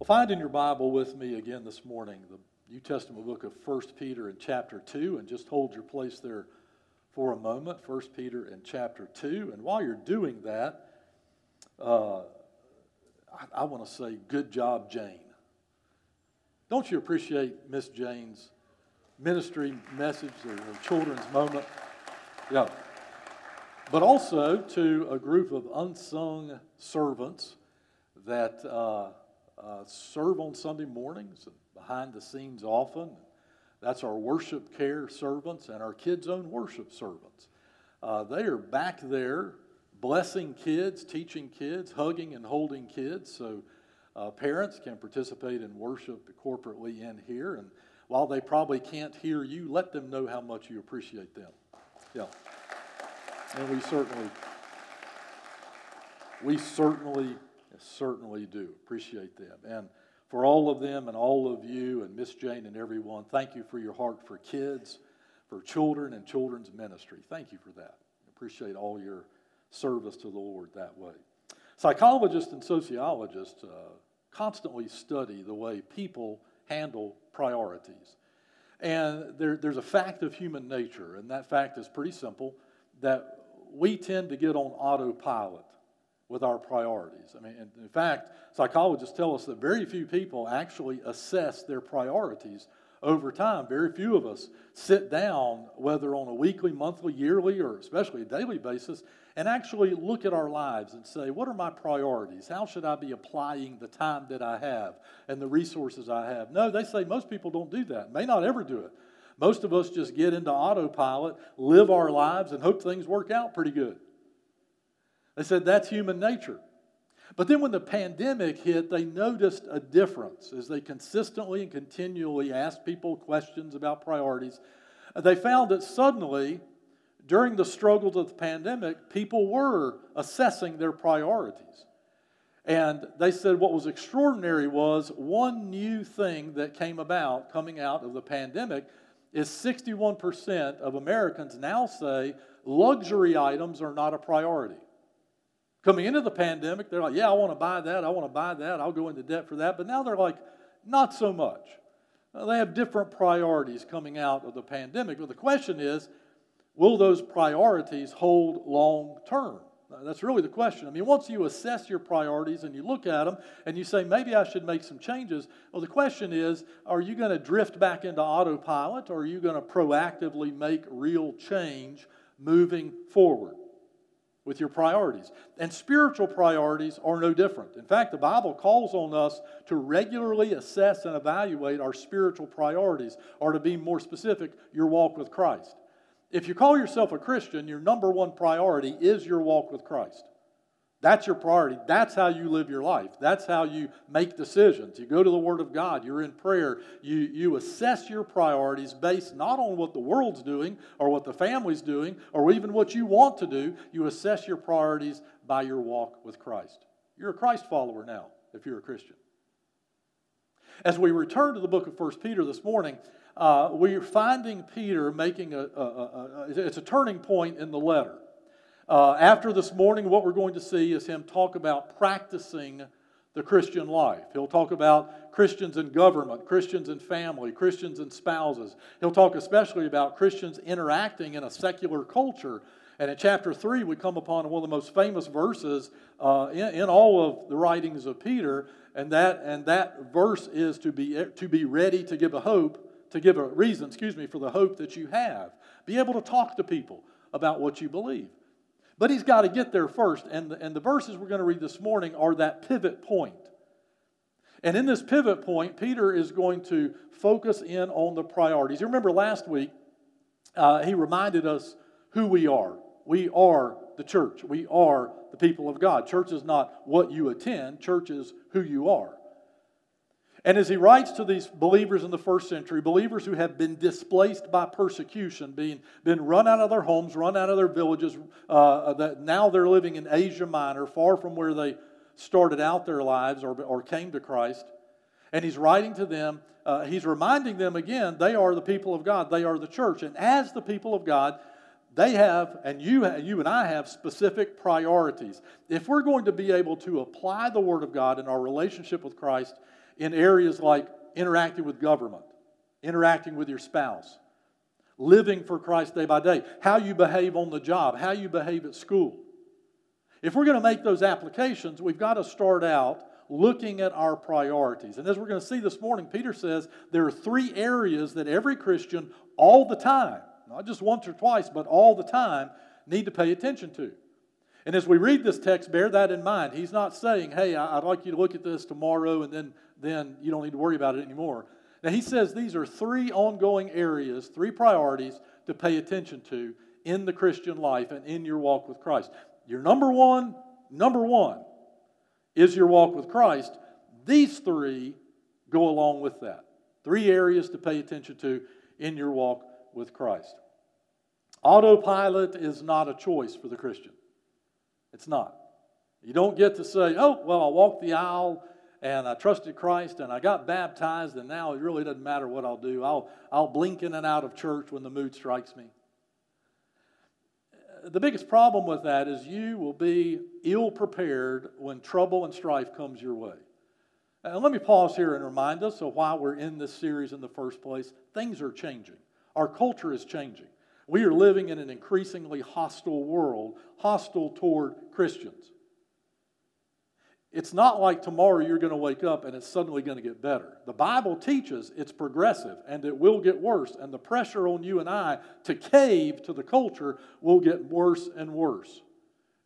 Well, find in your Bible with me again this morning the New Testament book of 1 Peter in chapter 2, and just hold your place there for a moment. 1 Peter in chapter 2. And while you're doing that, uh, I, I want to say, good job, Jane. Don't you appreciate Miss Jane's ministry message or, or children's moment? Yeah. But also to a group of unsung servants that. Uh, uh, serve on Sunday mornings, behind the scenes often. That's our worship care servants and our kids' own worship servants. Uh, they are back there blessing kids, teaching kids, hugging and holding kids. So uh, parents can participate in worship corporately in here. And while they probably can't hear you, let them know how much you appreciate them. Yeah. And we certainly, we certainly certainly do. Appreciate them. And for all of them and all of you and Miss Jane and everyone, thank you for your heart for kids, for children and children's ministry. Thank you for that. Appreciate all your service to the Lord that way. Psychologists and sociologists uh, constantly study the way people handle priorities. And there, there's a fact of human nature, and that fact is pretty simple that we tend to get on autopilot with our priorities. I mean, in fact, psychologists tell us that very few people actually assess their priorities over time. Very few of us sit down, whether on a weekly, monthly, yearly, or especially a daily basis, and actually look at our lives and say, what are my priorities? How should I be applying the time that I have and the resources I have? No, they say most people don't do that, may not ever do it. Most of us just get into autopilot, live our lives, and hope things work out pretty good. They said that's human nature. But then when the pandemic hit, they noticed a difference as they consistently and continually asked people questions about priorities. They found that suddenly, during the struggles of the pandemic, people were assessing their priorities. And they said what was extraordinary was one new thing that came about coming out of the pandemic is 61% of Americans now say luxury items are not a priority. Coming into the pandemic, they're like, yeah, I want to buy that, I want to buy that, I'll go into debt for that. But now they're like, not so much. Uh, they have different priorities coming out of the pandemic. But the question is, will those priorities hold long term? Uh, that's really the question. I mean, once you assess your priorities and you look at them and you say, maybe I should make some changes, well, the question is, are you going to drift back into autopilot or are you going to proactively make real change moving forward? With your priorities. And spiritual priorities are no different. In fact, the Bible calls on us to regularly assess and evaluate our spiritual priorities, or to be more specific, your walk with Christ. If you call yourself a Christian, your number one priority is your walk with Christ. That's your priority. That's how you live your life. That's how you make decisions. You go to the Word of God, you're in prayer, you, you assess your priorities based not on what the world's doing or what the family's doing or even what you want to do. You assess your priorities by your walk with Christ. You're a Christ follower now if you're a Christian. As we return to the book of 1 Peter this morning, uh, we're finding Peter making a, a, a, a, it's a turning point in the letter. Uh, after this morning, what we're going to see is him talk about practicing the Christian life. He'll talk about Christians in government, Christians in family, Christians in spouses. He'll talk especially about Christians interacting in a secular culture. And in chapter 3, we come upon one of the most famous verses uh, in, in all of the writings of Peter. And that, and that verse is to be, to be ready to give a hope, to give a reason, excuse me, for the hope that you have. Be able to talk to people about what you believe. But he's got to get there first. And the, and the verses we're going to read this morning are that pivot point. And in this pivot point, Peter is going to focus in on the priorities. You remember last week, uh, he reminded us who we are. We are the church, we are the people of God. Church is not what you attend, church is who you are. And as he writes to these believers in the first century, believers who have been displaced by persecution, being been run out of their homes, run out of their villages, uh, that now they're living in Asia Minor, far from where they started out their lives or, or came to Christ. And he's writing to them, uh, he's reminding them again, they are the people of God, they are the church. And as the people of God, they have, and you, you and I have specific priorities. If we're going to be able to apply the Word of God in our relationship with Christ, in areas like interacting with government, interacting with your spouse, living for Christ day by day, how you behave on the job, how you behave at school. If we're going to make those applications, we've got to start out looking at our priorities. And as we're going to see this morning, Peter says there are three areas that every Christian, all the time, not just once or twice, but all the time, need to pay attention to. And as we read this text, bear that in mind. He's not saying, hey, I'd like you to look at this tomorrow and then, then you don't need to worry about it anymore. Now, he says these are three ongoing areas, three priorities to pay attention to in the Christian life and in your walk with Christ. Your number one, number one is your walk with Christ. These three go along with that. Three areas to pay attention to in your walk with Christ. Autopilot is not a choice for the Christian. It's not. You don't get to say, oh, well, I walked the aisle and I trusted Christ and I got baptized and now it really doesn't matter what I'll do. I'll, I'll blink in and out of church when the mood strikes me. The biggest problem with that is you will be ill prepared when trouble and strife comes your way. And let me pause here and remind us of why we're in this series in the first place. Things are changing. Our culture is changing. We are living in an increasingly hostile world, hostile toward Christians. It's not like tomorrow you're going to wake up and it's suddenly going to get better. The Bible teaches it's progressive and it will get worse, and the pressure on you and I to cave to the culture will get worse and worse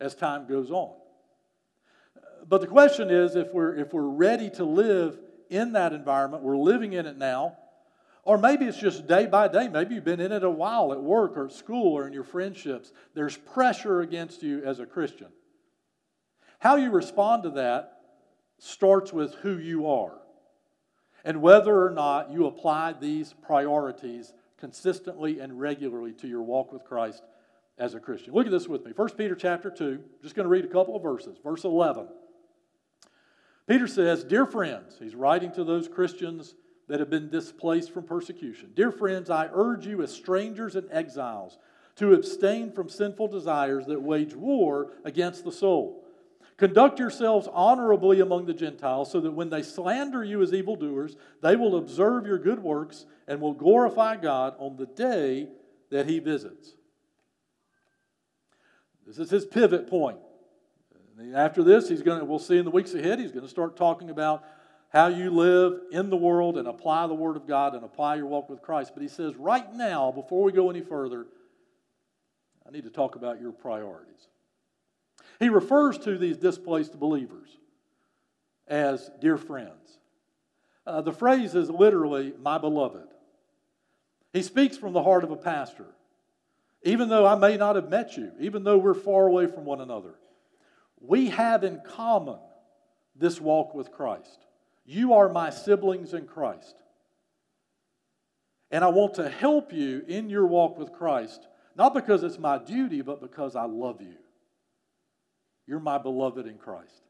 as time goes on. But the question is if we're, if we're ready to live in that environment, we're living in it now, or maybe it's just day by day. Maybe you've been in it a while at work or at school or in your friendships. There's pressure against you as a Christian. How you respond to that starts with who you are and whether or not you apply these priorities consistently and regularly to your walk with Christ as a Christian. Look at this with me. 1 Peter chapter 2, just going to read a couple of verses. Verse 11. Peter says, Dear friends, he's writing to those Christians that have been displaced from persecution. Dear friends, I urge you as strangers and exiles to abstain from sinful desires that wage war against the soul Conduct yourselves honorably among the Gentiles, so that when they slander you as evildoers, they will observe your good works and will glorify God on the day that He visits. This is his pivot point. After this, he's going to, we'll see in the weeks ahead, he's going to start talking about how you live in the world and apply the Word of God and apply your walk with Christ. But he says, right now, before we go any further, I need to talk about your priorities. He refers to these displaced believers as dear friends. Uh, the phrase is literally, my beloved. He speaks from the heart of a pastor. Even though I may not have met you, even though we're far away from one another, we have in common this walk with Christ. You are my siblings in Christ. And I want to help you in your walk with Christ, not because it's my duty, but because I love you. You're my beloved in Christ.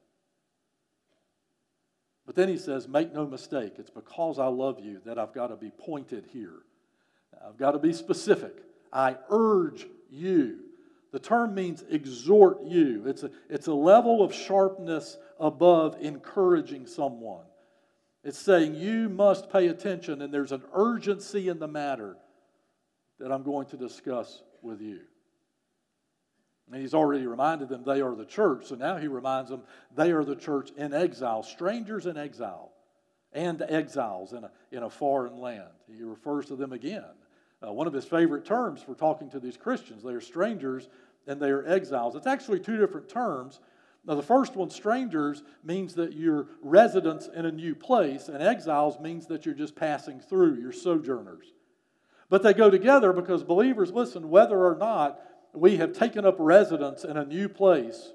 But then he says, Make no mistake, it's because I love you that I've got to be pointed here. I've got to be specific. I urge you. The term means exhort you, it's a, it's a level of sharpness above encouraging someone. It's saying you must pay attention, and there's an urgency in the matter that I'm going to discuss with you. And he's already reminded them they are the church. So now he reminds them they are the church in exile, strangers in exile, and exiles in a, in a foreign land. He refers to them again. Uh, one of his favorite terms for talking to these Christians they are strangers and they are exiles. It's actually two different terms. Now, the first one, strangers, means that you're residents in a new place, and exiles means that you're just passing through, you're sojourners. But they go together because believers, listen, whether or not we have taken up residence in a new place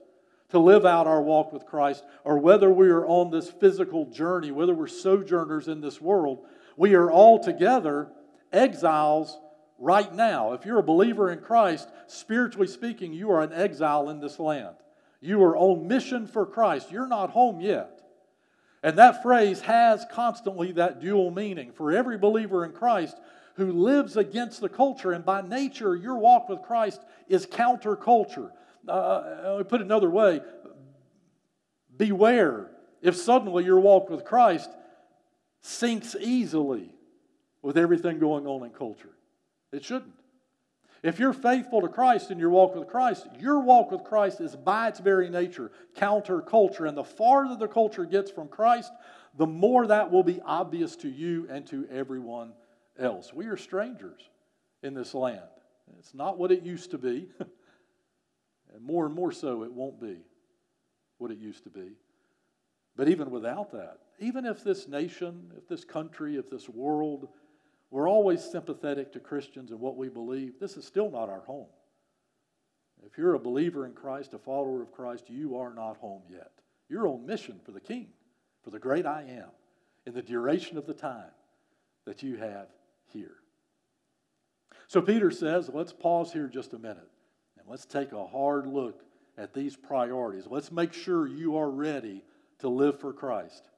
to live out our walk with Christ, or whether we are on this physical journey, whether we're sojourners in this world, we are all together exiles right now. If you're a believer in Christ, spiritually speaking, you are an exile in this land. You are on mission for Christ. You're not home yet. And that phrase has constantly that dual meaning. For every believer in Christ, who lives against the culture. And by nature, your walk with Christ is counterculture. Uh, uh put it another way beware if suddenly your walk with Christ syncs easily with everything going on in culture. It shouldn't. If you're faithful to Christ in your walk with Christ, your walk with Christ is by its very nature counterculture. And the farther the culture gets from Christ, the more that will be obvious to you and to everyone else. We are strangers in this land. It's not what it used to be. and more and more so, it won't be what it used to be. But even without that, even if this nation, if this country, if this world, we're always sympathetic to Christians and what we believe, this is still not our home. If you're a believer in Christ, a follower of Christ, you are not home yet. You're on mission for the King, for the great I am, in the duration of the time that you have here. So Peter says, let's pause here just a minute and let's take a hard look at these priorities. Let's make sure you are ready to live for Christ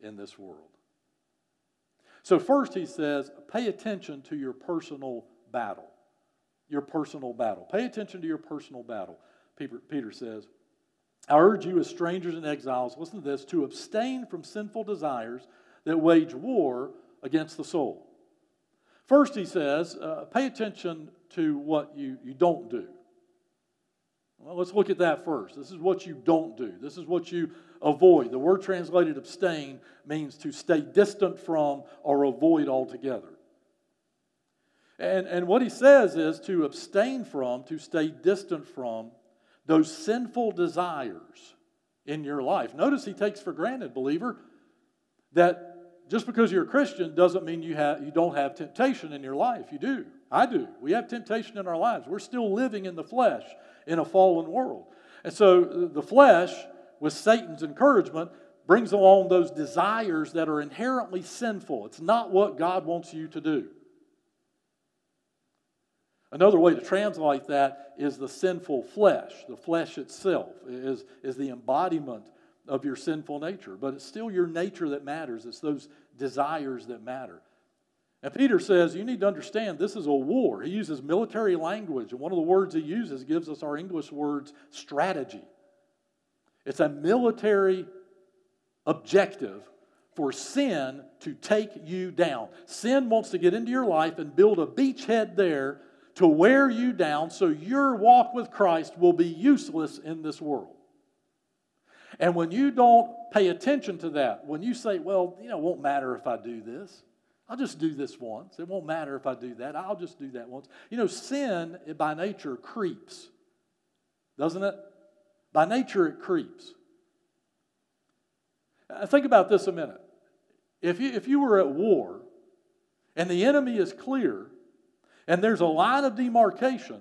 in this world. So, first, he says, pay attention to your personal battle. Your personal battle. Pay attention to your personal battle. Peter, Peter says, I urge you, as strangers and exiles, listen to this, to abstain from sinful desires that wage war against the soul. First, he says, uh, pay attention to what you, you don't do. Well, let's look at that first. This is what you don't do. This is what you avoid. The word translated abstain means to stay distant from or avoid altogether. And, and what he says is to abstain from, to stay distant from those sinful desires in your life. Notice he takes for granted, believer, that just because you're a Christian doesn't mean you, have, you don't have temptation in your life. You do. I do. We have temptation in our lives. We're still living in the flesh in a fallen world. And so uh, the flesh, with Satan's encouragement, brings along those desires that are inherently sinful. It's not what God wants you to do. Another way to translate that is the sinful flesh. The flesh itself is, is the embodiment of your sinful nature, but it's still your nature that matters. It's those desires that matter. And Peter says, you need to understand this is a war. He uses military language, and one of the words he uses gives us our English words strategy. It's a military objective for sin to take you down. Sin wants to get into your life and build a beachhead there to wear you down so your walk with Christ will be useless in this world. And when you don't pay attention to that, when you say, well, you know, it won't matter if I do this, I'll just do this once. It won't matter if I do that. I'll just do that once. You know, sin by nature creeps, doesn't it? By nature, it creeps. Uh, think about this a minute. If you, if you were at war and the enemy is clear and there's a line of demarcation,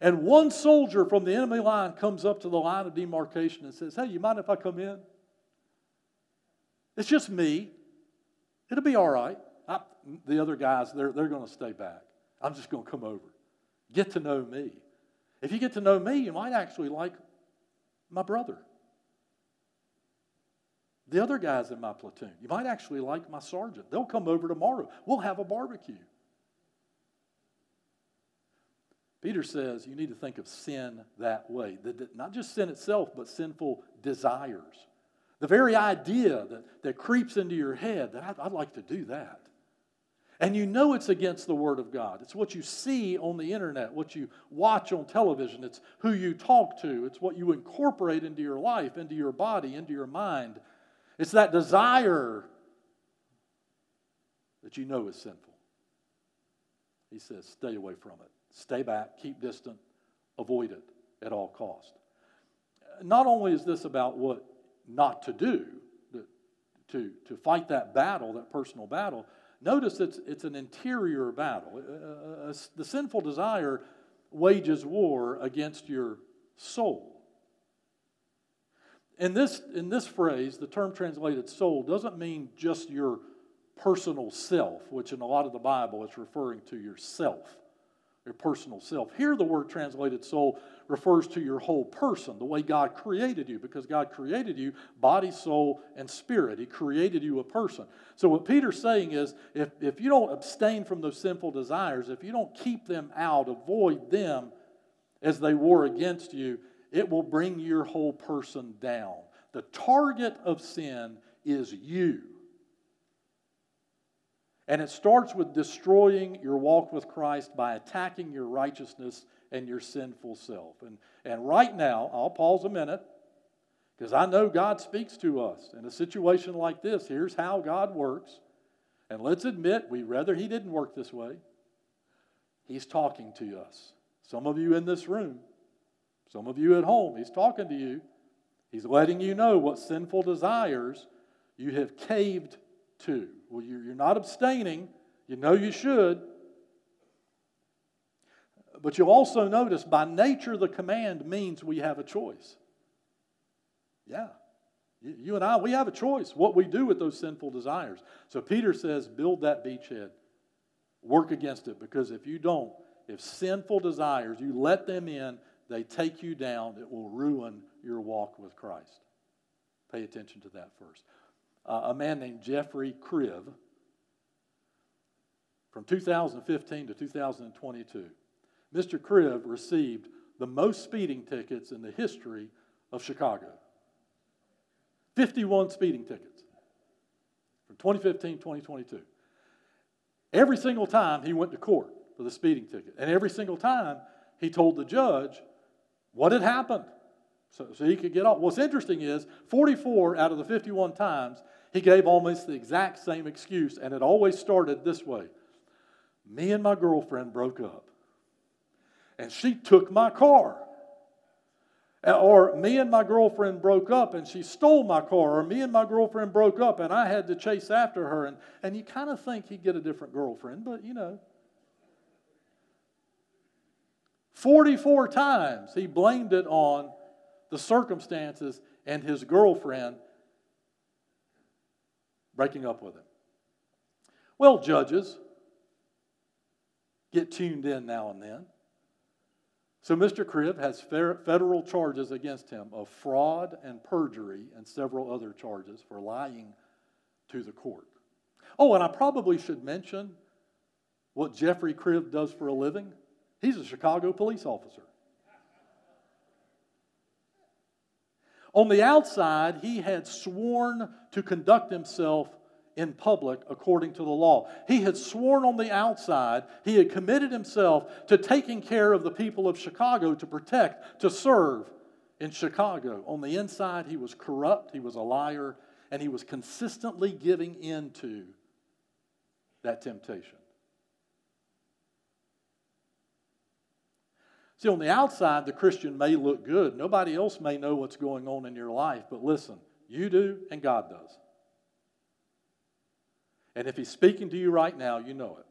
and one soldier from the enemy line comes up to the line of demarcation and says, Hey, you mind if I come in? It's just me. It'll be all right. I, the other guys, they're, they're going to stay back. I'm just going to come over. Get to know me. If you get to know me, you might actually like my brother. The other guys in my platoon, you might actually like my sergeant. They'll come over tomorrow. We'll have a barbecue. Peter says you need to think of sin that way. Not just sin itself, but sinful desires. The very idea that, that creeps into your head that I'd, I'd like to do that. And you know it's against the Word of God. It's what you see on the internet, what you watch on television, it's who you talk to, it's what you incorporate into your life, into your body, into your mind. It's that desire that you know is sinful. He says, stay away from it. Stay back, keep distant, avoid it at all cost. Not only is this about what not to do, to, to fight that battle, that personal battle, Notice it's, it's an interior battle. Uh, uh, uh, the sinful desire wages war against your soul. In this, in this phrase, the term translated soul doesn't mean just your personal self, which in a lot of the Bible is referring to yourself your personal self. Here, the word translated soul refers to your whole person, the way God created you, because God created you body, soul, and spirit. He created you a person. So, what Peter's saying is if, if you don't abstain from those sinful desires, if you don't keep them out, avoid them as they war against you, it will bring your whole person down. The target of sin is you. And it starts with destroying your walk with Christ by attacking your righteousness and your sinful self. And, and right now, I'll pause a minute because I know God speaks to us. In a situation like this, here's how God works. And let's admit, we'd rather He didn't work this way. He's talking to us. Some of you in this room, some of you at home, He's talking to you. He's letting you know what sinful desires you have caved to. Well, you're not abstaining. You know you should. But you'll also notice by nature, the command means we have a choice. Yeah. You and I, we have a choice what we do with those sinful desires. So Peter says, build that beachhead. Work against it because if you don't, if sinful desires, you let them in, they take you down, it will ruin your walk with Christ. Pay attention to that first. Uh, a man named Jeffrey Kriv, from 2015 to 2022, Mr. Kriv received the most speeding tickets in the history of Chicago. 51 speeding tickets from 2015 to 2022. Every single time he went to court for the speeding ticket, and every single time he told the judge what had happened so, so he could get off. What's interesting is 44 out of the 51 times he gave almost the exact same excuse, and it always started this way Me and my girlfriend broke up, and she took my car. Or me and my girlfriend broke up and she stole my car. Or me and my girlfriend broke up and I had to chase after her. And, and you kind of think he'd get a different girlfriend, but you know. 44 times he blamed it on the circumstances and his girlfriend breaking up with him. Well, judges get tuned in now and then. So Mr. Cribb has federal charges against him of fraud and perjury and several other charges for lying to the court. Oh, and I probably should mention what Jeffrey Cribb does for a living. He's a Chicago police officer. On the outside, he had sworn to conduct himself in public according to the law. He had sworn on the outside, he had committed himself to taking care of the people of Chicago, to protect, to serve in Chicago. On the inside, he was corrupt, he was a liar, and he was consistently giving in to that temptation. See, on the outside, the Christian may look good. Nobody else may know what's going on in your life, but listen, you do and God does. And if He's speaking to you right now, you know it.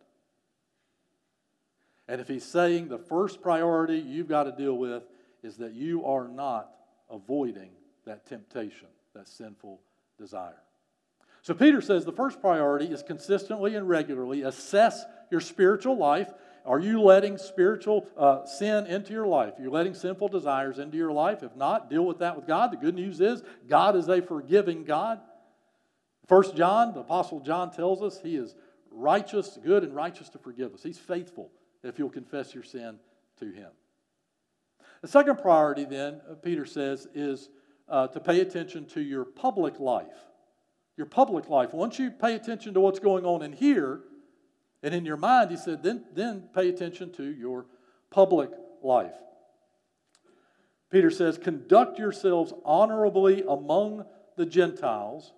And if He's saying the first priority you've got to deal with is that you are not avoiding that temptation, that sinful desire. So Peter says the first priority is consistently and regularly assess your spiritual life are you letting spiritual uh, sin into your life? Are You're letting sinful desires into your life? If not, deal with that with God. The good news is God is a forgiving God. First John, the Apostle John tells us he is righteous, good, and righteous to forgive us. He's faithful if you'll confess your sin to him. The second priority, then, uh, Peter says, is uh, to pay attention to your public life. Your public life. Once you pay attention to what's going on in here, and in your mind, he said, then, then pay attention to your public life. Peter says, conduct yourselves honorably among the Gentiles,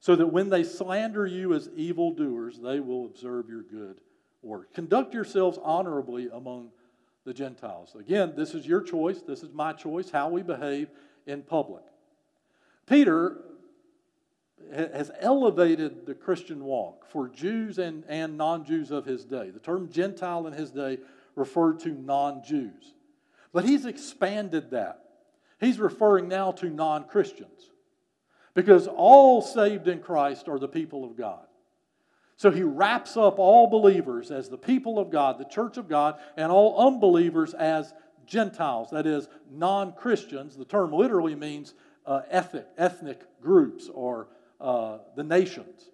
so that when they slander you as evildoers, they will observe your good work. Conduct yourselves honorably among the Gentiles. Again, this is your choice. This is my choice, how we behave in public. Peter has elevated the Christian walk for Jews and, and non Jews of his day. The term Gentile in his day referred to non Jews. But he's expanded that. He's referring now to non Christians because all saved in Christ are the people of God. So he wraps up all believers as the people of God, the church of God, and all unbelievers as Gentiles, that is, non Christians. The term literally means uh, ethnic, ethnic groups or uh, the nations.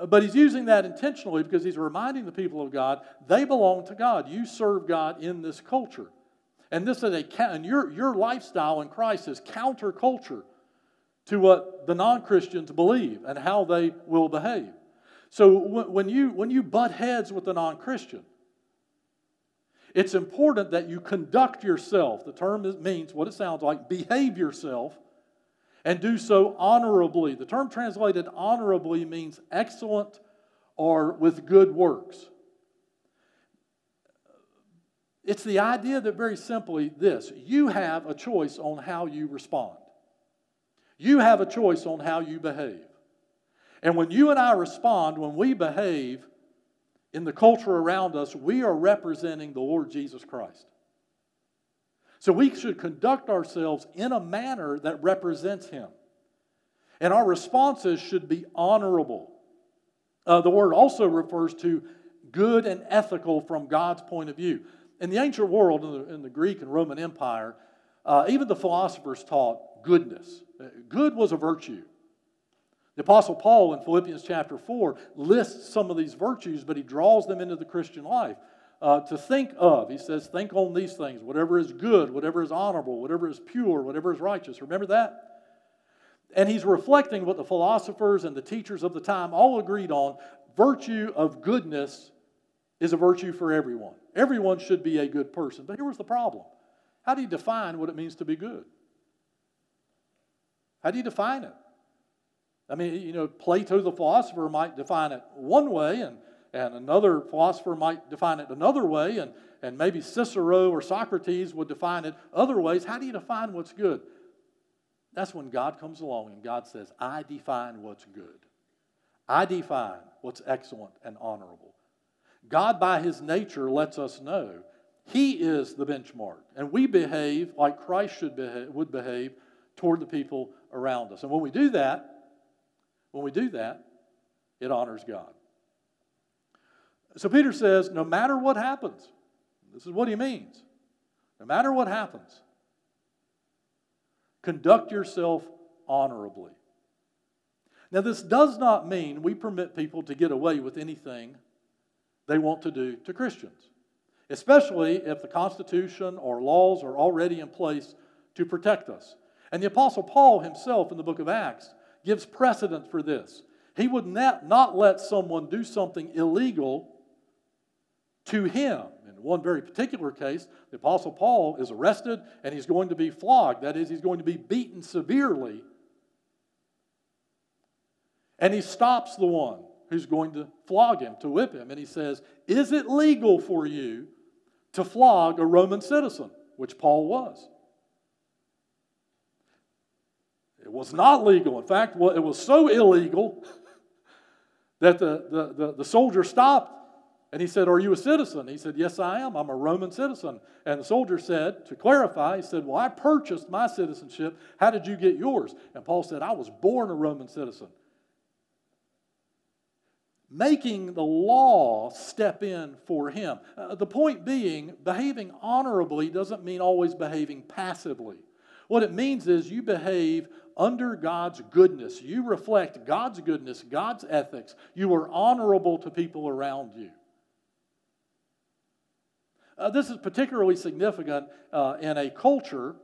Uh, but he's using that intentionally because he's reminding the people of God they belong to God. You serve God in this culture. And this is a and your, your lifestyle in Christ is counterculture to what the non Christians believe and how they will behave. So when you, when you butt heads with a non Christian, it's important that you conduct yourself. The term means what it sounds like behave yourself and do so honorably. The term translated honorably means excellent or with good works. It's the idea that, very simply, this you have a choice on how you respond, you have a choice on how you behave. And when you and I respond, when we behave in the culture around us, we are representing the Lord Jesus Christ. So we should conduct ourselves in a manner that represents Him. And our responses should be honorable. Uh, the word also refers to good and ethical from God's point of view. In the ancient world, in the, in the Greek and Roman Empire, uh, even the philosophers taught goodness. Uh, good was a virtue. The Apostle Paul in Philippians chapter 4 lists some of these virtues, but he draws them into the Christian life. Uh, to think of, he says, think on these things, whatever is good, whatever is honorable, whatever is pure, whatever is righteous. Remember that? And he's reflecting what the philosophers and the teachers of the time all agreed on virtue of goodness is a virtue for everyone. Everyone should be a good person. But here was the problem how do you define what it means to be good? How do you define it? I mean, you know, Plato the philosopher might define it one way, and, and another philosopher might define it another way, and, and maybe Cicero or Socrates would define it other ways. How do you define what's good? That's when God comes along and God says, I define what's good. I define what's excellent and honorable. God, by his nature, lets us know he is the benchmark, and we behave like Christ should behave, would behave toward the people around us. And when we do that, when we do that, it honors God. So Peter says, no matter what happens, this is what he means. No matter what happens, conduct yourself honorably. Now, this does not mean we permit people to get away with anything they want to do to Christians, especially if the Constitution or laws are already in place to protect us. And the Apostle Paul himself in the book of Acts gives precedent for this. He would not, not let someone do something illegal to him. In one very particular case, the Apostle Paul is arrested and he's going to be flogged. That is, he's going to be beaten severely. And he stops the one who's going to flog him, to whip him, and he says, Is it legal for you to flog a Roman citizen? Which Paul was. It was not legal. In fact, it was so illegal that the, the, the, the soldier stopped and he said, Are you a citizen? He said, Yes, I am. I'm a Roman citizen. And the soldier said, to clarify, he said, Well, I purchased my citizenship. How did you get yours? And Paul said, I was born a Roman citizen. Making the law step in for him. Uh, the point being, behaving honorably doesn't mean always behaving passively. What it means is you behave under God's goodness. You reflect God's goodness, God's ethics. You are honorable to people around you. Uh, this is particularly significant uh, in a culture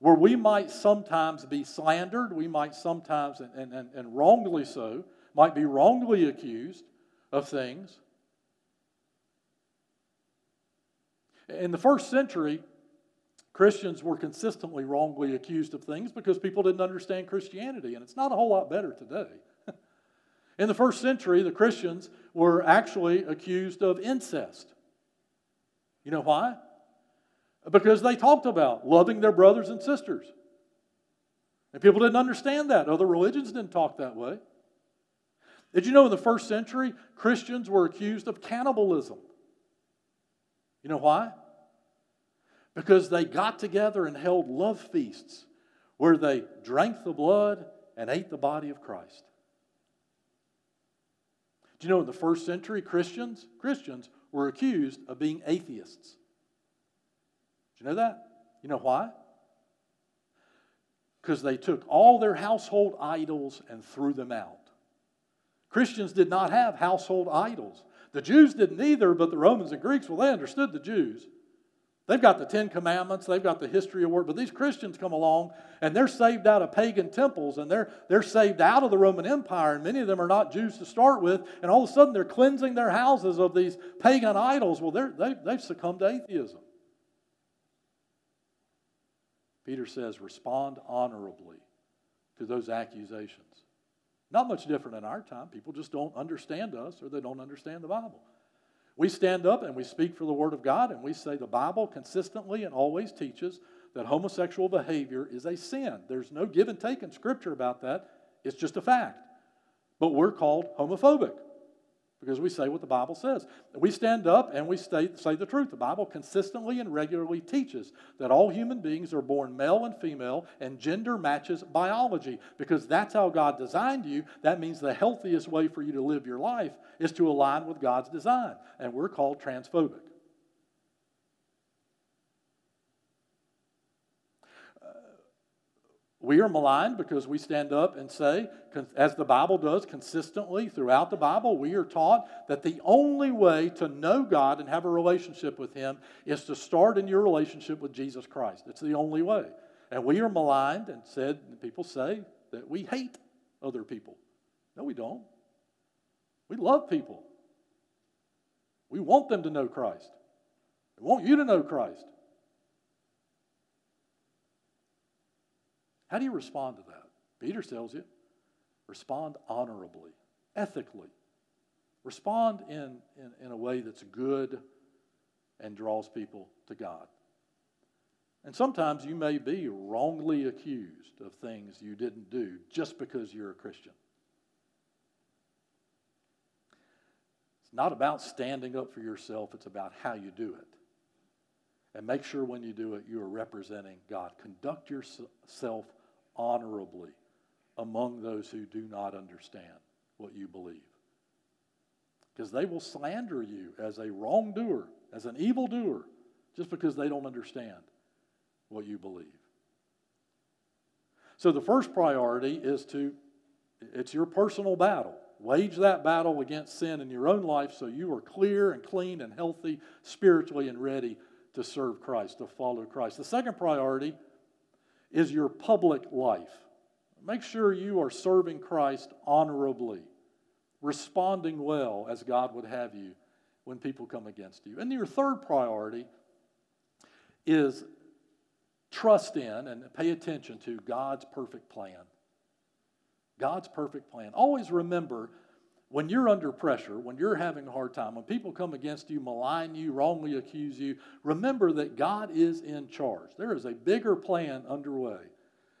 where we might sometimes be slandered, we might sometimes, and, and, and wrongly so, might be wrongly accused of things. In the first century, Christians were consistently wrongly accused of things because people didn't understand Christianity, and it's not a whole lot better today. In the first century, the Christians were actually accused of incest. You know why? Because they talked about loving their brothers and sisters. And people didn't understand that. Other religions didn't talk that way. Did you know in the first century, Christians were accused of cannibalism? You know why? because they got together and held love feasts where they drank the blood and ate the body of Christ. Do you know in the first century Christians, Christians were accused of being atheists? Do you know that? You know why? Because they took all their household idols and threw them out. Christians did not have household idols. The Jews didn't either, but the Romans and Greeks, well, they understood the Jews. They've got the Ten Commandments, they've got the history of work, but these Christians come along and they're saved out of pagan temples and they're, they're saved out of the Roman Empire, and many of them are not Jews to start with, and all of a sudden they're cleansing their houses of these pagan idols. Well, they, they've succumbed to atheism. Peter says, respond honorably to those accusations. Not much different in our time. People just don't understand us or they don't understand the Bible. We stand up and we speak for the Word of God and we say the Bible consistently and always teaches that homosexual behavior is a sin. There's no give and take in Scripture about that, it's just a fact. But we're called homophobic because we say what the Bible says. We stand up and we say, say the truth. The Bible consistently and regularly teaches that all human beings are born male and female, and gender matches biology because that's how God designed you. That means the healthiest way for you to live your life is to align with God's design, and we're called transphobic. We are maligned because we stand up and say, as the Bible does consistently throughout the Bible, we are taught that the only way to know God and have a relationship with Him is to start in your relationship with Jesus Christ. It's the only way. And we are maligned and said, people say that we hate other people. No, we don't. We love people. We want them to know Christ. We want you to know Christ. How do you respond to that? Peter tells you respond honorably, ethically. Respond in, in, in a way that's good and draws people to God. And sometimes you may be wrongly accused of things you didn't do just because you're a Christian. It's not about standing up for yourself, it's about how you do it. And make sure when you do it, you are representing God. Conduct yourself honorably among those who do not understand what you believe. Because they will slander you as a wrongdoer, as an evildoer, just because they don't understand what you believe. So the first priority is to, it's your personal battle. Wage that battle against sin in your own life so you are clear and clean and healthy spiritually and ready to serve Christ, to follow Christ. The second priority is your public life. Make sure you are serving Christ honorably, responding well as God would have you when people come against you. And your third priority is trust in and pay attention to God's perfect plan. God's perfect plan. Always remember when you're under pressure, when you're having a hard time, when people come against you, malign you, wrongly accuse you, remember that God is in charge. There is a bigger plan underway.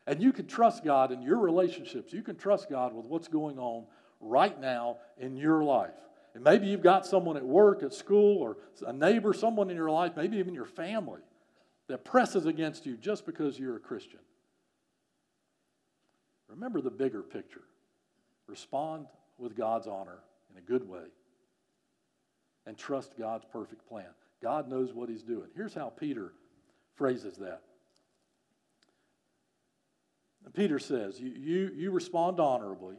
And you can trust God in your relationships. You can trust God with what's going on right now in your life. And maybe you've got someone at work, at school, or a neighbor, someone in your life, maybe even your family, that presses against you just because you're a Christian. Remember the bigger picture. Respond with God's honor in a good way and trust God's perfect plan. God knows what He's doing. Here's how Peter phrases that. Peter says, you, you, you respond honorably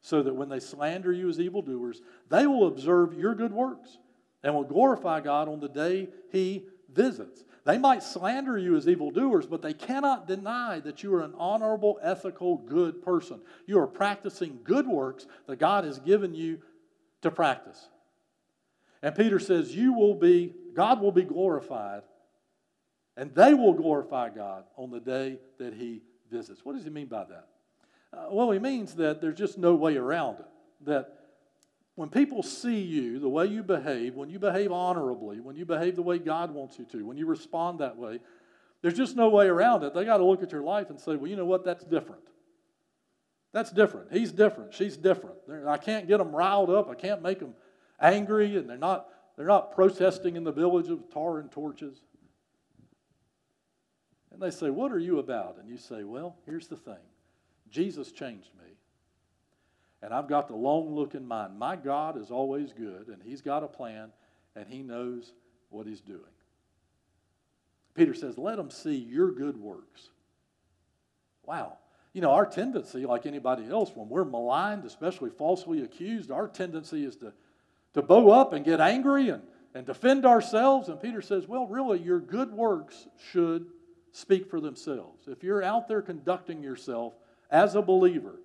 so that when they slander you as evildoers, they will observe your good works and will glorify God on the day He visits. They might slander you as evildoers, but they cannot deny that you are an honorable, ethical, good person. You are practicing good works that God has given you to practice. And Peter says, You will be, God will be glorified, and they will glorify God on the day that He visits. What does he mean by that? Uh, well, he means that there's just no way around it. That when people see you, the way you behave, when you behave honorably, when you behave the way God wants you to, when you respond that way, there's just no way around it. They got to look at your life and say, well, you know what? That's different. That's different. He's different. She's different. They're, I can't get them riled up. I can't make them angry, and they're not, they're not protesting in the village of tar and torches. And they say, What are you about? And you say, Well, here's the thing Jesus changed me. And I've got the long look in mind. My God is always good, and He's got a plan, and He knows what He's doing. Peter says, Let them see your good works. Wow. You know, our tendency, like anybody else, when we're maligned, especially falsely accused, our tendency is to, to bow up and get angry and, and defend ourselves? And Peter says, Well, really, your good works should speak for themselves. If you're out there conducting yourself as a believer,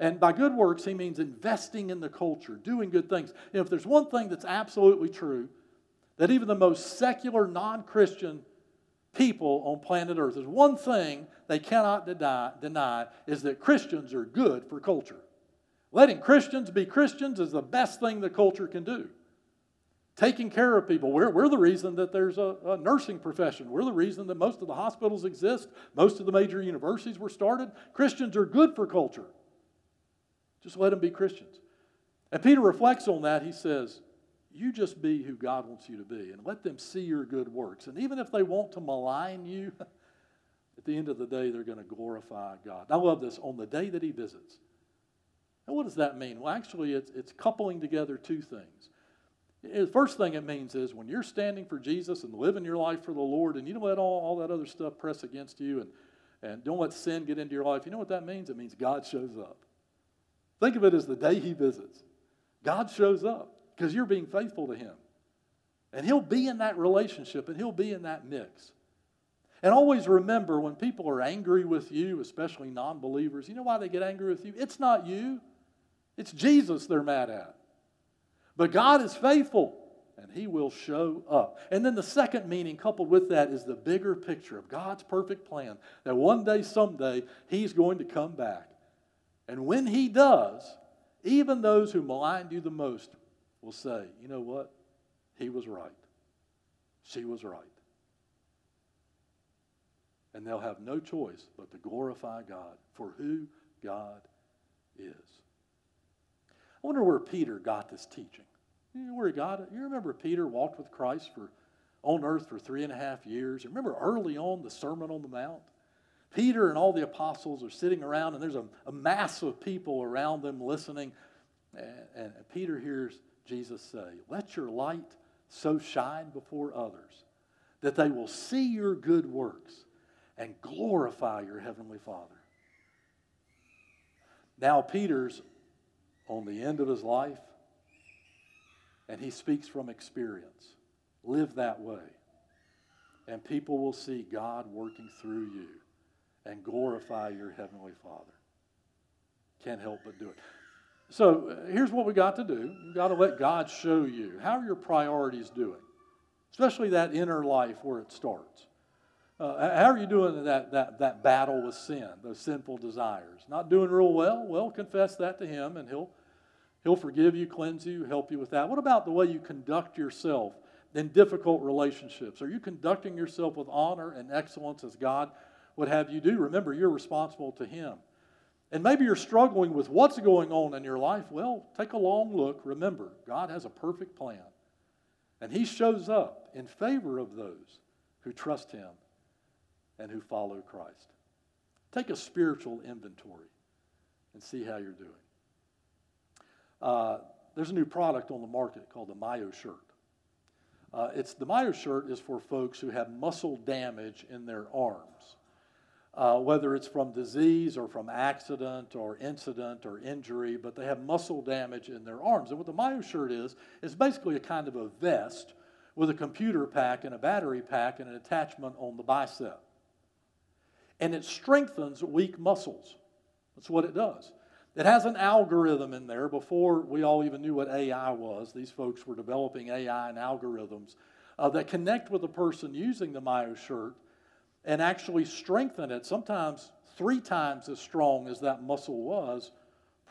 and by good works, he means investing in the culture, doing good things. Know, if there's one thing that's absolutely true, that even the most secular, non Christian people on planet Earth, there's one thing they cannot deny, deny is that Christians are good for culture. Letting Christians be Christians is the best thing the culture can do. Taking care of people. We're, we're the reason that there's a, a nursing profession. We're the reason that most of the hospitals exist. Most of the major universities were started. Christians are good for culture. Just let them be Christians. And Peter reflects on that. He says, You just be who God wants you to be and let them see your good works. And even if they want to malign you, at the end of the day, they're going to glorify God. I love this on the day that He visits. And what does that mean? Well, actually, it's, it's coupling together two things. The first thing it means is when you're standing for Jesus and living your life for the Lord, and you don't let all, all that other stuff press against you and, and don't let sin get into your life, you know what that means? It means God shows up. Think of it as the day he visits. God shows up because you're being faithful to him. And he'll be in that relationship and he'll be in that mix. And always remember when people are angry with you, especially non believers, you know why they get angry with you? It's not you, it's Jesus they're mad at. But God is faithful and he will show up. And then the second meaning coupled with that is the bigger picture of God's perfect plan that one day, someday, he's going to come back and when he does, even those who maligned you the most will say, you know what? He was right. She was right. And they'll have no choice but to glorify God for who God is. I wonder where Peter got this teaching. You know where he got it? You remember Peter walked with Christ for on earth for three and a half years. Remember early on the Sermon on the Mount? Peter and all the apostles are sitting around, and there's a, a mass of people around them listening. And, and Peter hears Jesus say, Let your light so shine before others that they will see your good works and glorify your heavenly Father. Now, Peter's on the end of his life, and he speaks from experience. Live that way, and people will see God working through you and glorify your Heavenly Father. Can't help but do it. So uh, here's what we got to do. You've got to let God show you. How are your priorities doing? Especially that inner life where it starts. Uh, how are you doing that, that, that battle with sin, those sinful desires? Not doing real well? Well, confess that to Him and He'll, he'll forgive you, cleanse you, help you with that. What about the way you conduct yourself in difficult relationships? Are you conducting yourself with honor and excellence as God would have you do. Remember, you're responsible to Him. And maybe you're struggling with what's going on in your life. Well, take a long look. Remember, God has a perfect plan. And He shows up in favor of those who trust Him and who follow Christ. Take a spiritual inventory and see how you're doing. Uh, there's a new product on the market called the Mayo shirt. Uh, it's the Mayo shirt is for folks who have muscle damage in their arms uh, whether it's from disease or from accident or incident or injury, but they have muscle damage in their arms. And what the Mayo shirt is, is basically a kind of a vest with a computer pack and a battery pack and an attachment on the bicep. And it strengthens weak muscles. That's what it does. It has an algorithm in there before we all even knew what AI was. These folks were developing AI and algorithms uh, that connect with the person using the Mayo shirt and actually strengthen it, sometimes three times as strong as that muscle was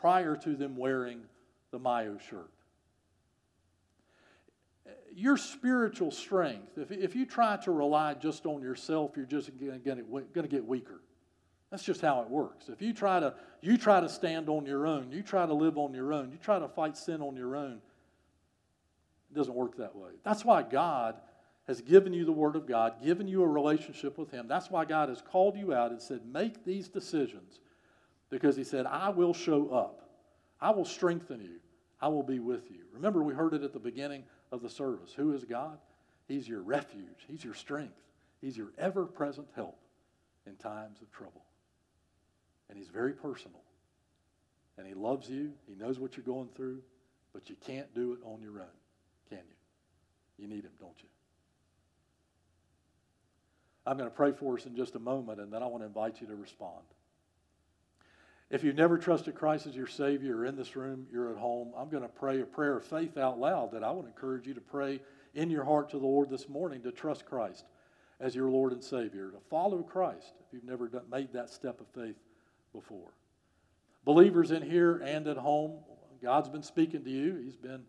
prior to them wearing the Mayo shirt. Your spiritual strength, if, if you try to rely just on yourself, you're just going to get weaker. That's just how it works. If you try to you try to stand on your own, you try to live on your own, you try to fight sin on your own, it doesn't work that way. That's why God has given you the Word of God, given you a relationship with Him. That's why God has called you out and said, Make these decisions. Because He said, I will show up, I will strengthen you, I will be with you. Remember, we heard it at the beginning of the service. Who is God? He's your refuge, He's your strength, He's your ever present help in times of trouble. And He's very personal. And He loves you, He knows what you're going through, but you can't do it on your own, can you? You need Him, don't you? I'm going to pray for us in just a moment, and then I want to invite you to respond. If you've never trusted Christ as your Savior or in this room, you're at home, I'm going to pray a prayer of faith out loud that I would encourage you to pray in your heart to the Lord this morning to trust Christ as your Lord and Savior, to follow Christ if you've never done, made that step of faith before. Believers in here and at home, God's been speaking to you. He's been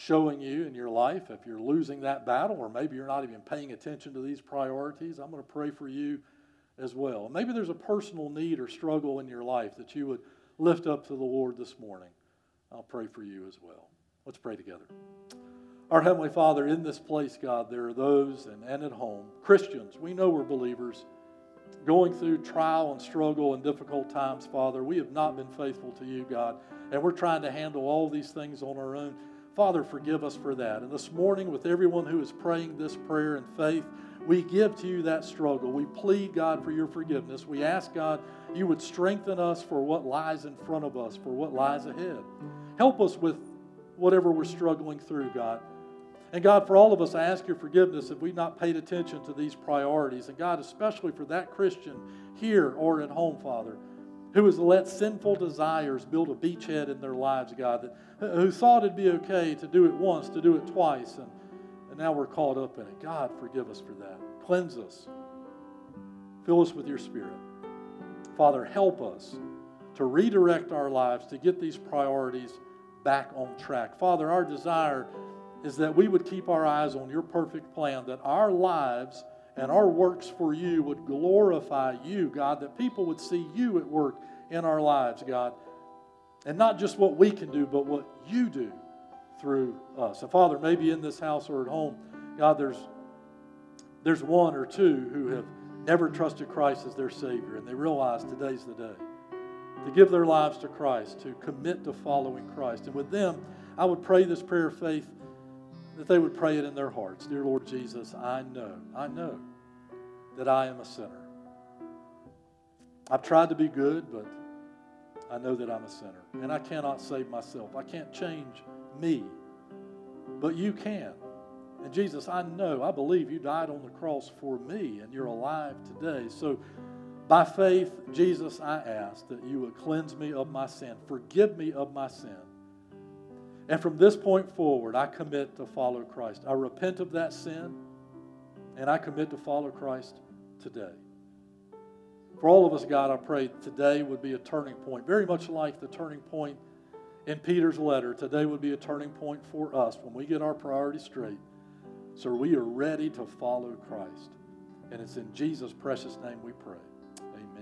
showing you in your life if you're losing that battle, or maybe you're not even paying attention to these priorities. I'm going to pray for you as well. Maybe there's a personal need or struggle in your life that you would lift up to the Lord this morning. I'll pray for you as well. Let's pray together. Our Heavenly Father, in this place, God, there are those and, and at home, Christians, we know we're believers, going through trial and struggle and difficult times, Father. We have not been faithful to you, God, and we're trying to handle all these things on our own. Father, forgive us for that. And this morning, with everyone who is praying this prayer in faith, we give to you that struggle. We plead, God, for your forgiveness. We ask, God, you would strengthen us for what lies in front of us, for what lies ahead. Help us with whatever we're struggling through, God. And God, for all of us, I ask your forgiveness if we've not paid attention to these priorities. And God, especially for that Christian here or at home, Father, who has let sinful desires build a beachhead in their lives, God, that, who thought it'd be okay to do it once, to do it twice, and, and now we're caught up in it. God, forgive us for that. Cleanse us. Fill us with your Spirit. Father, help us to redirect our lives to get these priorities back on track. Father, our desire is that we would keep our eyes on your perfect plan, that our lives and our works for you would glorify you, God, that people would see you at work in our lives, God. And not just what we can do, but what you do through us. And Father, maybe in this house or at home, God, there's there's one or two who have never trusted Christ as their Savior, and they realize today's the day to give their lives to Christ, to commit to following Christ. And with them, I would pray this prayer of faith that they would pray it in their hearts. Dear Lord Jesus, I know, I know that I am a sinner. I've tried to be good, but I know that I'm a sinner. And I cannot save myself. I can't change me. But you can. And Jesus, I know, I believe you died on the cross for me and you're alive today. So by faith, Jesus, I ask that you would cleanse me of my sin, forgive me of my sin. And from this point forward, I commit to follow Christ. I repent of that sin, and I commit to follow Christ today. For all of us, God, I pray today would be a turning point, very much like the turning point in Peter's letter. Today would be a turning point for us when we get our priorities straight. So we are ready to follow Christ. And it's in Jesus' precious name we pray.